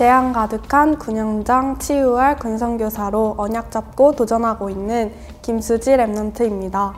재앙 가득한 군영장 치유할 군성교사로 언약 잡고 도전하고 있는 김수지 랩넌트입니다.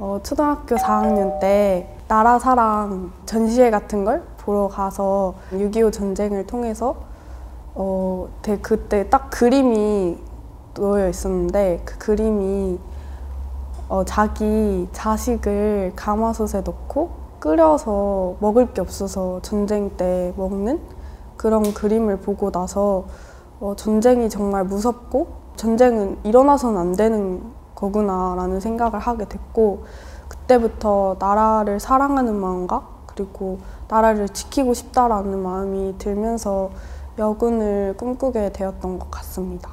어, 초등학교 4학년 때 나라 사랑 전시회 같은 걸 보러 가서 6.25 전쟁을 통해서 어, 그때 딱 그림이 놓여 있었는데 그 그림이 어, 자기 자식을 가마솥에 넣고 끓여서 먹을 게 없어서 전쟁 때 먹는 그런 그림을 보고 나서 어, 전쟁이 정말 무섭고 전쟁은 일어나서는 안 되는 거구나라는 생각을 하게 됐고 그때부터 나라를 사랑하는 마음과 그리고 나라를 지키고 싶다라는 마음이 들면서 여군을 꿈꾸게 되었던 것 같습니다.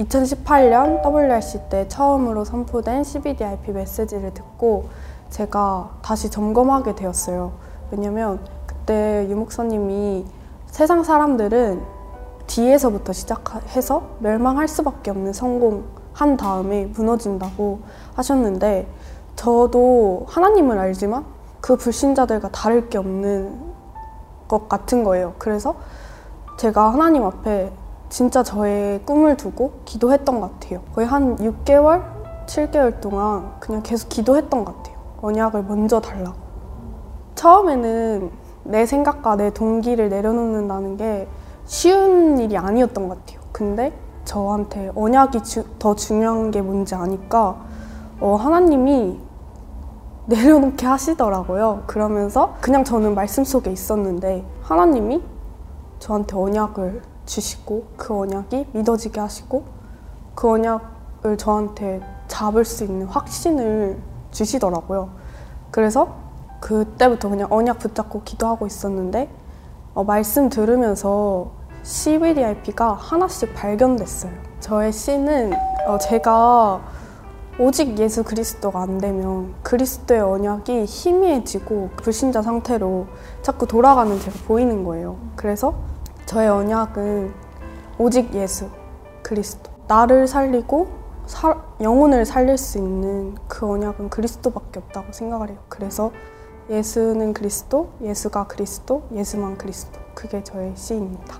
2018년 WRC 때 처음으로 선포된 CBDIP 메시지를 듣고 제가 다시 점검하게 되었어요. 왜냐면 그때 유 목사님이 세상 사람들은 뒤에서부터 시작해서 멸망할 수밖에 없는 성공한 다음에 무너진다고 하셨는데 저도 하나님을 알지만 그 불신자들과 다를 게 없는 것 같은 거예요. 그래서 제가 하나님 앞에 진짜 저의 꿈을 두고 기도했던 것 같아요. 거의 한 6개월, 7개월 동안 그냥 계속 기도했던 것 같아요. 언약을 먼저 달라고. 처음에는 내 생각과 내 동기를 내려놓는다는 게 쉬운 일이 아니었던 것 같아요. 근데 저한테 언약이 주, 더 중요한 게 뭔지 아니까 어, 하나님이 내려놓게 하시더라고요. 그러면서 그냥 저는 말씀 속에 있었는데 하나님이 저한테 언약을 주시고 그 언약이 믿어지게 하시고 그 언약을 저한테 잡을 수 있는 확신을 주시더라고요. 그래서 그때부터 그냥 언약 붙잡고 기도하고 있었는데 어, 말씀 들으면서 CVDIP가 하나씩 발견됐어요. 저의 C는 어, 제가 오직 예수 그리스도가 안 되면 그리스도의 언약이 희미해지고 불신자 상태로 자꾸 돌아가는 제가 보이는 거예요. 그래서 저의 언약은 오직 예수 그리스도. 나를 살리고 사, 영혼을 살릴 수 있는 그 언약은 그리스도밖에 없다고 생각을 해요. 그래서 예수는 그리스도, 예수가 그리스도, 예수만 그리스도. 그게 저의 시입니다.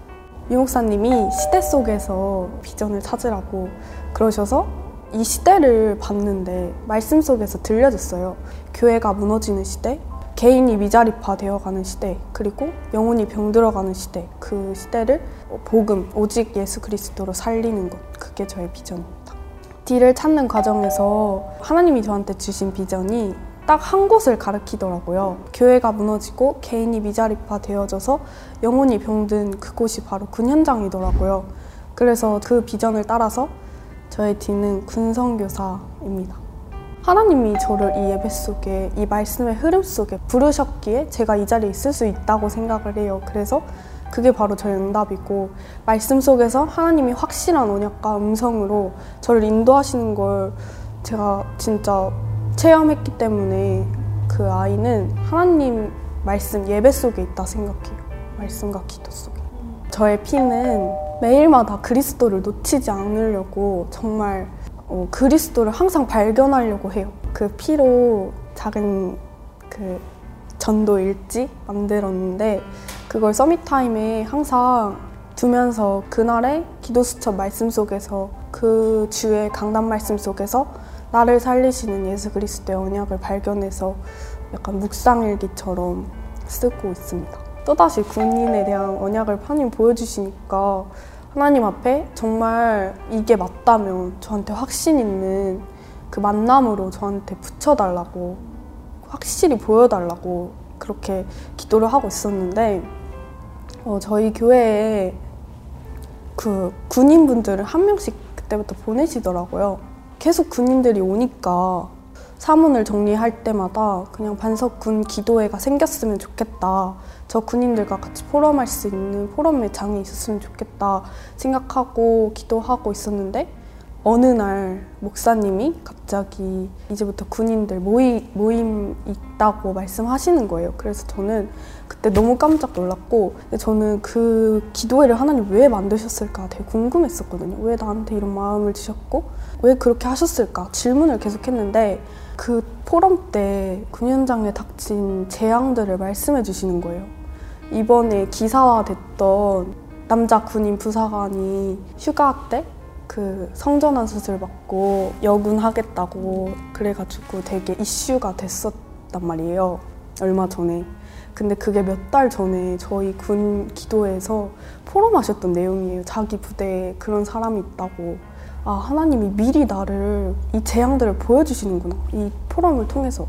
유 목사님이 시대 속에서 비전을 찾으라고 그러셔서 이 시대를 봤는데 말씀 속에서 들려졌어요. 교회가 무너지는 시대, 개인이 미자립화 되어가는 시대, 그리고 영혼이 병들어가는 시대, 그 시대를 복음, 오직 예수 그리스도로 살리는 것. 그게 저의 비전입니다. D를 찾는 과정에서 하나님이 저한테 주신 비전이 딱 한 곳을 가리키더라고요. 교회가 무너지고 개인이 미자립화 되어져서 영혼이 병든 그곳이 바로 군 현장이더라고요. 그래서 그 비전을 따라서 저의 D는 군성교사입니다. 하나님이 저를 이 예배 속에 이 말씀의 흐름 속에 부르셨기에 제가 이 자리에 있을 수 있다고 생각을 해요. 그래서 그게 바로 저의 응답이고 말씀 속에서 하나님이 확실한 언약과 음성으로 저를 인도하시는 걸 제가 진짜 체험했기 때문에 그 아이는 하나님 말씀 예배 속에 있다 생각해요. 말씀과 기도 속에. 저의 피는 매일마다 그리스도를 놓치지 않으려고 정말 어, 그리스도를 항상 발견하려고 해요. 그 피로 작은 그 전도 일지 만들었는데 그걸 서밋 타임에 항상 두면서 그날의 기도 수첩 말씀 속에서 그 주의 강단 말씀 속에서 나를 살리시는 예수 그리스도의 언약을 발견해서 약간 묵상일기처럼 쓰고 있습니다. 또다시 군인에 대한 언약을 하나님 보여주시니까 하나님 앞에 정말 이게 맞다면 저한테 확신 있는 그 만남으로 저한테 붙여달라고 확실히 보여달라고 그렇게 기도를 하고 있었는데 어, 저희 교회에 그 군인분들을 한 명씩 그때부터 보내시더라고요. 계속 군인들이 오니까 사문을 정리할 때마다 그냥 반석군 기도회가 생겼으면 좋겠다. 저 군인들과 같이 포럼할 수 있는 포럼의 장이 있었으면 좋겠다 생각하고 기도하고 있었는데 어느 날 목사님이 갑자기 이제부터 군인들 모임, 모임 있다고 말씀하시는 거예요. 그래서 저는 그때 너무 깜짝 놀랐고, 저는 그 기도회를 하나님 왜 만드셨을까 되게 궁금했었거든요. 왜 나한테 이런 마음을 주셨고, 왜 그렇게 하셨을까 질문을 계속 했는데, 그 포럼 때 군현장에 닥친 재앙들을 말씀해 주시는 거예요. 이번에 기사화됐던 남자 군인 부사관이 휴가 때 그 성전환 수술 받고 여군 하겠다고 그래가지고 되게 이슈가 됐었단 말이에요. 얼마 전에. 근데 그게 몇 달 전에 저희 군 기도에서 포럼하셨던 내용이에요. 자기 부대에 그런 사람이 있다고. 아, 하나님이 미리 나를 이 재앙들을 보여주시는구나. 이 포럼을 통해서.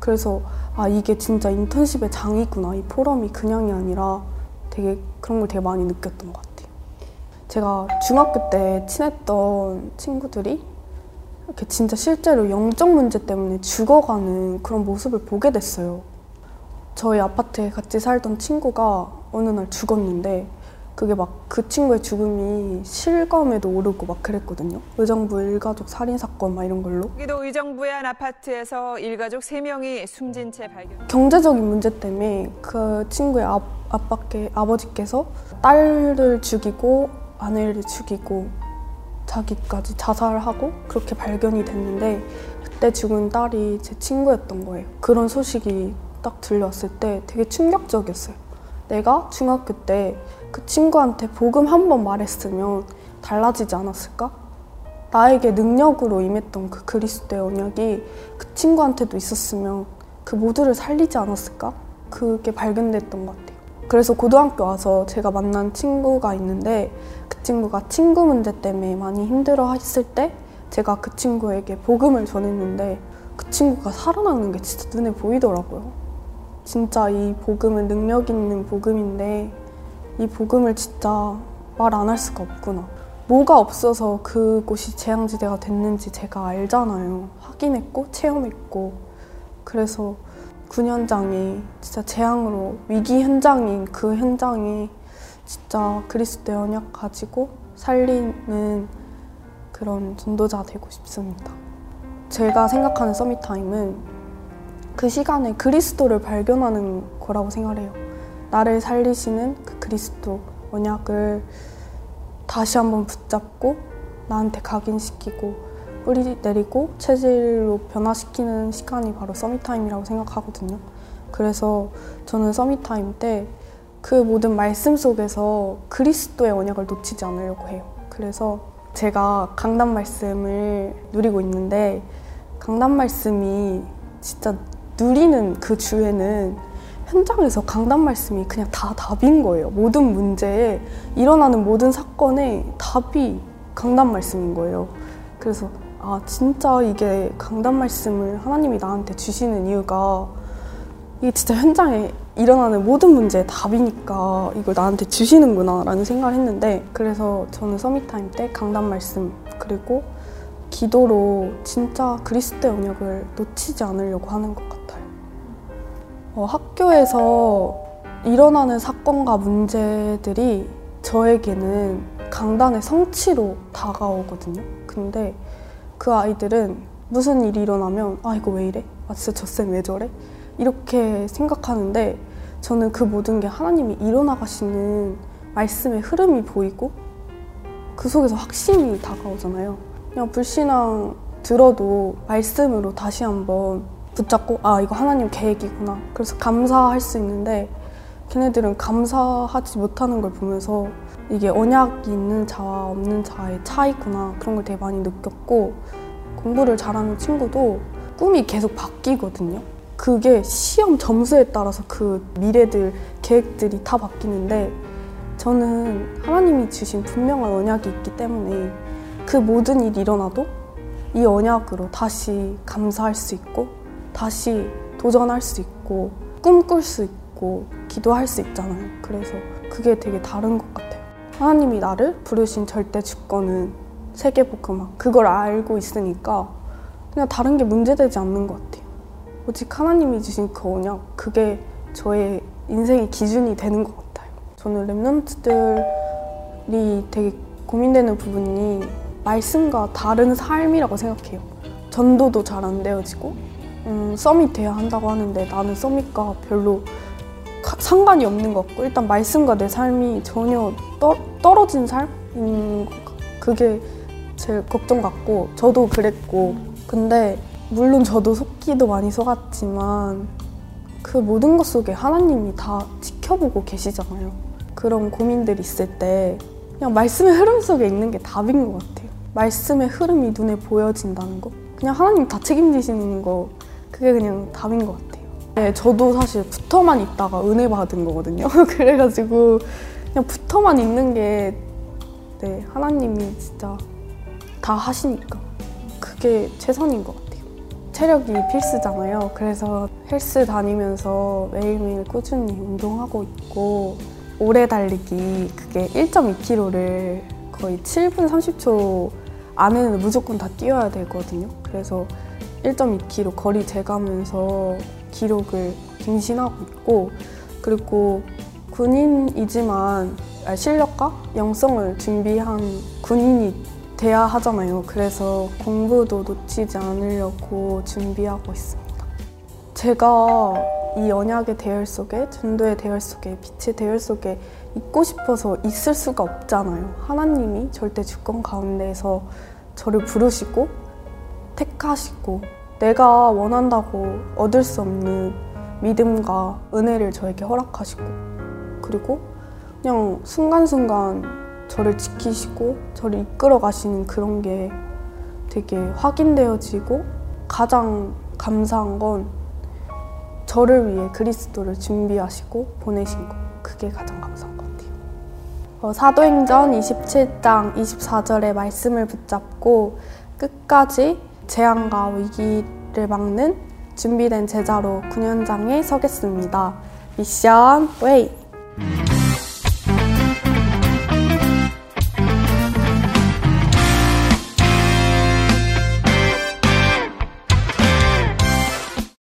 그래서 아, 이게 진짜 인턴십의 장이구나. 이 포럼이 그냥이 아니라 되게 그런 걸 되게 많이 느꼈던 것 같아요. 제가 중학교 때 친했던 친구들이 이렇게 진짜 실제로 영적 문제 때문에 죽어가는 그런 모습을 보게 됐어요. 저희 아파트에 같이 살던 친구가 어느 날 죽었는데 그게 막 그 친구의 죽음이 실검에도 오르고 막 그랬거든요. 의정부 일가족 살인 사건 막 이런 걸로. 경기도 의정부의 한 아파트에서 일가족 3명이 숨진 채 발견. 경제적인 문제 때문에 그 친구의 아, 아빠께 아버지께서 딸을 죽이고 아내를 죽이고 자기까지 자살하고 그렇게 발견이 됐는데 그때 죽은 딸이 제 친구였던 거예요. 그런 소식이 딱 들려왔을 때 되게 충격적이었어요. 내가 중학교 때 그 친구한테 복음 한 번 말했으면 달라지지 않았을까? 나에게 능력으로 임했던 그 그리스도의 언약이 그 친구한테도 있었으면 그 모두를 살리지 않았을까? 그게 발견됐던 것 같아요. 그래서 고등학교 와서 제가 만난 친구가 있는데 그 친구가 친구 문제 때문에 많이 힘들어 했을 때 제가 그 친구에게 복음을 전했는데 그 친구가 살아나는 게 진짜 눈에 보이더라고요. 진짜 이 복음은 능력 있는 복음인데 이 복음을 진짜 말 안 할 수가 없구나. 뭐가 없어서 그곳이 재앙지대가 됐는지 제가 알잖아요. 확인했고 체험했고 그래서 군 현장이 진짜 재앙으로 위기 현장인 그 현장에 진짜 그리스도의 언약 가지고 살리는 그런 전도자 되고 싶습니다. 제가 생각하는 summit time은 그 시간에 그리스도를 발견하는 거라고 생각해요. 나를 살리시는 그 그리스도 언약을 다시 한번 붙잡고 나한테 각인시키고 뿌리 내리고 체질로 변화시키는 시간이 바로 summit time이라고 생각하거든요. 그래서 저는 summit time 때 그 모든 말씀 속에서 그리스도의 언약을 놓치지 않으려고 해요. 그래서 제가 강단 말씀을 누리고 있는데 강단 말씀이 진짜 누리는 그 주에는 현장에서 강단 말씀이 그냥 다 답인 거예요. 모든 문제에 일어나는 모든 사건에 답이 강단 말씀인 거예요. 그래서 아 진짜 이게 강단 말씀을 하나님이 나한테 주시는 이유가 이게 진짜 현장에 일어나는 모든 문제의 답이니까 이걸 나한테 주시는구나 라는 생각을 했는데 그래서 저는 summit time 때 강단 말씀 그리고 기도로 진짜 그리스도의 언약을 놓치지 않으려고 하는 것 같아요. 어, 학교에서 일어나는 사건과 문제들이 저에게는 강단의 성취로 다가오거든요. 근데 그 아이들은 무슨 일이 일어나면 아 이거 왜 이래? 아 진짜 저 쌤 왜 저래? 이렇게 생각하는데 저는 그 모든 게 하나님이 일어나가시는 말씀의 흐름이 보이고 그 속에서 확신이 다가오잖아요. 그냥 불신앙 들어도 말씀으로 다시 한번 붙잡고 아 이거 하나님 계획이구나. 그래서 감사할 수 있는데 걔네들은 감사하지 못하는 걸 보면서 이게 언약이 있는 자와 없는 자의 차이구나 그런 걸 되게 많이 느꼈고 공부를 잘하는 친구도 꿈이 계속 바뀌거든요. 그게 시험 점수에 따라서 그 미래들 계획들이 다 바뀌는데 저는 하나님이 주신 분명한 언약이 있기 때문에 그 모든 일이 일어나도 이 언약으로 다시 감사할 수 있고 다시 도전할 수 있고 꿈꿀 수 있고 기도할 수 있잖아요. 그래서 그게 되게 다른 것 같아요. 하나님이 나를 부르신 절대 주권은 세계 복음화 그걸 알고 있으니까 그냥 다른 게 문제되지 않는 것 같아요. 오직 하나님이 주신 그 언약 그게 저의 인생의 기준이 되는 것 같아요. 저는 랩런트들이 되게 고민되는 부분이 말씀과 다른 삶이라고 생각해요. 전도도 잘 안 되어지고 음, 서밋 돼야 한다고 하는데 나는 서밋과 별로 가- 상관이 없는 것 같고 일단 말씀과 내 삶이 전혀 떠, 떨어진 삶인 것 같- 그게 제일 걱정 같고 저도 그랬고 근데 물론 저도 속기도 많이 속았지만 그 모든 것 속에 하나님이 다 지켜보고 계시잖아요. 그 그런 고민들이 있을 때 그냥 말씀의 흐름 속에 있는 게 답인 것 같아요. 말씀의 흐름이 눈에 보여진다는 거. 그냥 하나님 다 책임지시는 거 그게 그냥 답인 것 같아요. 네, 저도 사실 붙어만 있다가 은혜 받은 거거든요. 그래가지고 그냥 붙어만 있는 게 네, 하나님이 진짜 다 하시니까 그게 최선인 것 같아요. 체력이 필수잖아요. 그래서 헬스 다니면서 매일매일 꾸준히 운동하고 있고 오래 달리기 그게 1.2km를 거의 7분 30초 안에는 무조건 다 뛰어야 되거든요. 그래서 1.2km 거리 재가면서 기록을 갱신하고 있고 그리고 군인이지만 아, 실력과 영성을 준비한 군인이 돼야 하잖아요. 그래서 공부도 놓치지 않으려고 준비하고 있습니다. 제가 이 언약의 대열 속에, 전도의 대열 속에, 빛의 대열 속에 있고 싶어서 있을 수가 없잖아요. 하나님이 절대 주권 가운데에서 저를 부르시고 택하시고 내가 원한다고 얻을 수 없는 믿음과 은혜를 저에게 허락하시고 그리고 그냥 순간순간 저를 지키시고 저를 이끌어 가시는 그런 게 되게 확인되어지고 가장 감사한 건 저를 위해 그리스도를 준비하시고 보내신 것 그게 가장 감사한 것 같아요. 어, 사도행전 27장 24절의 말씀을 붙잡고 끝까지 재앙과 위기를 막는 준비된 제자로 군현장에 서겠습니다. 미션 웨이!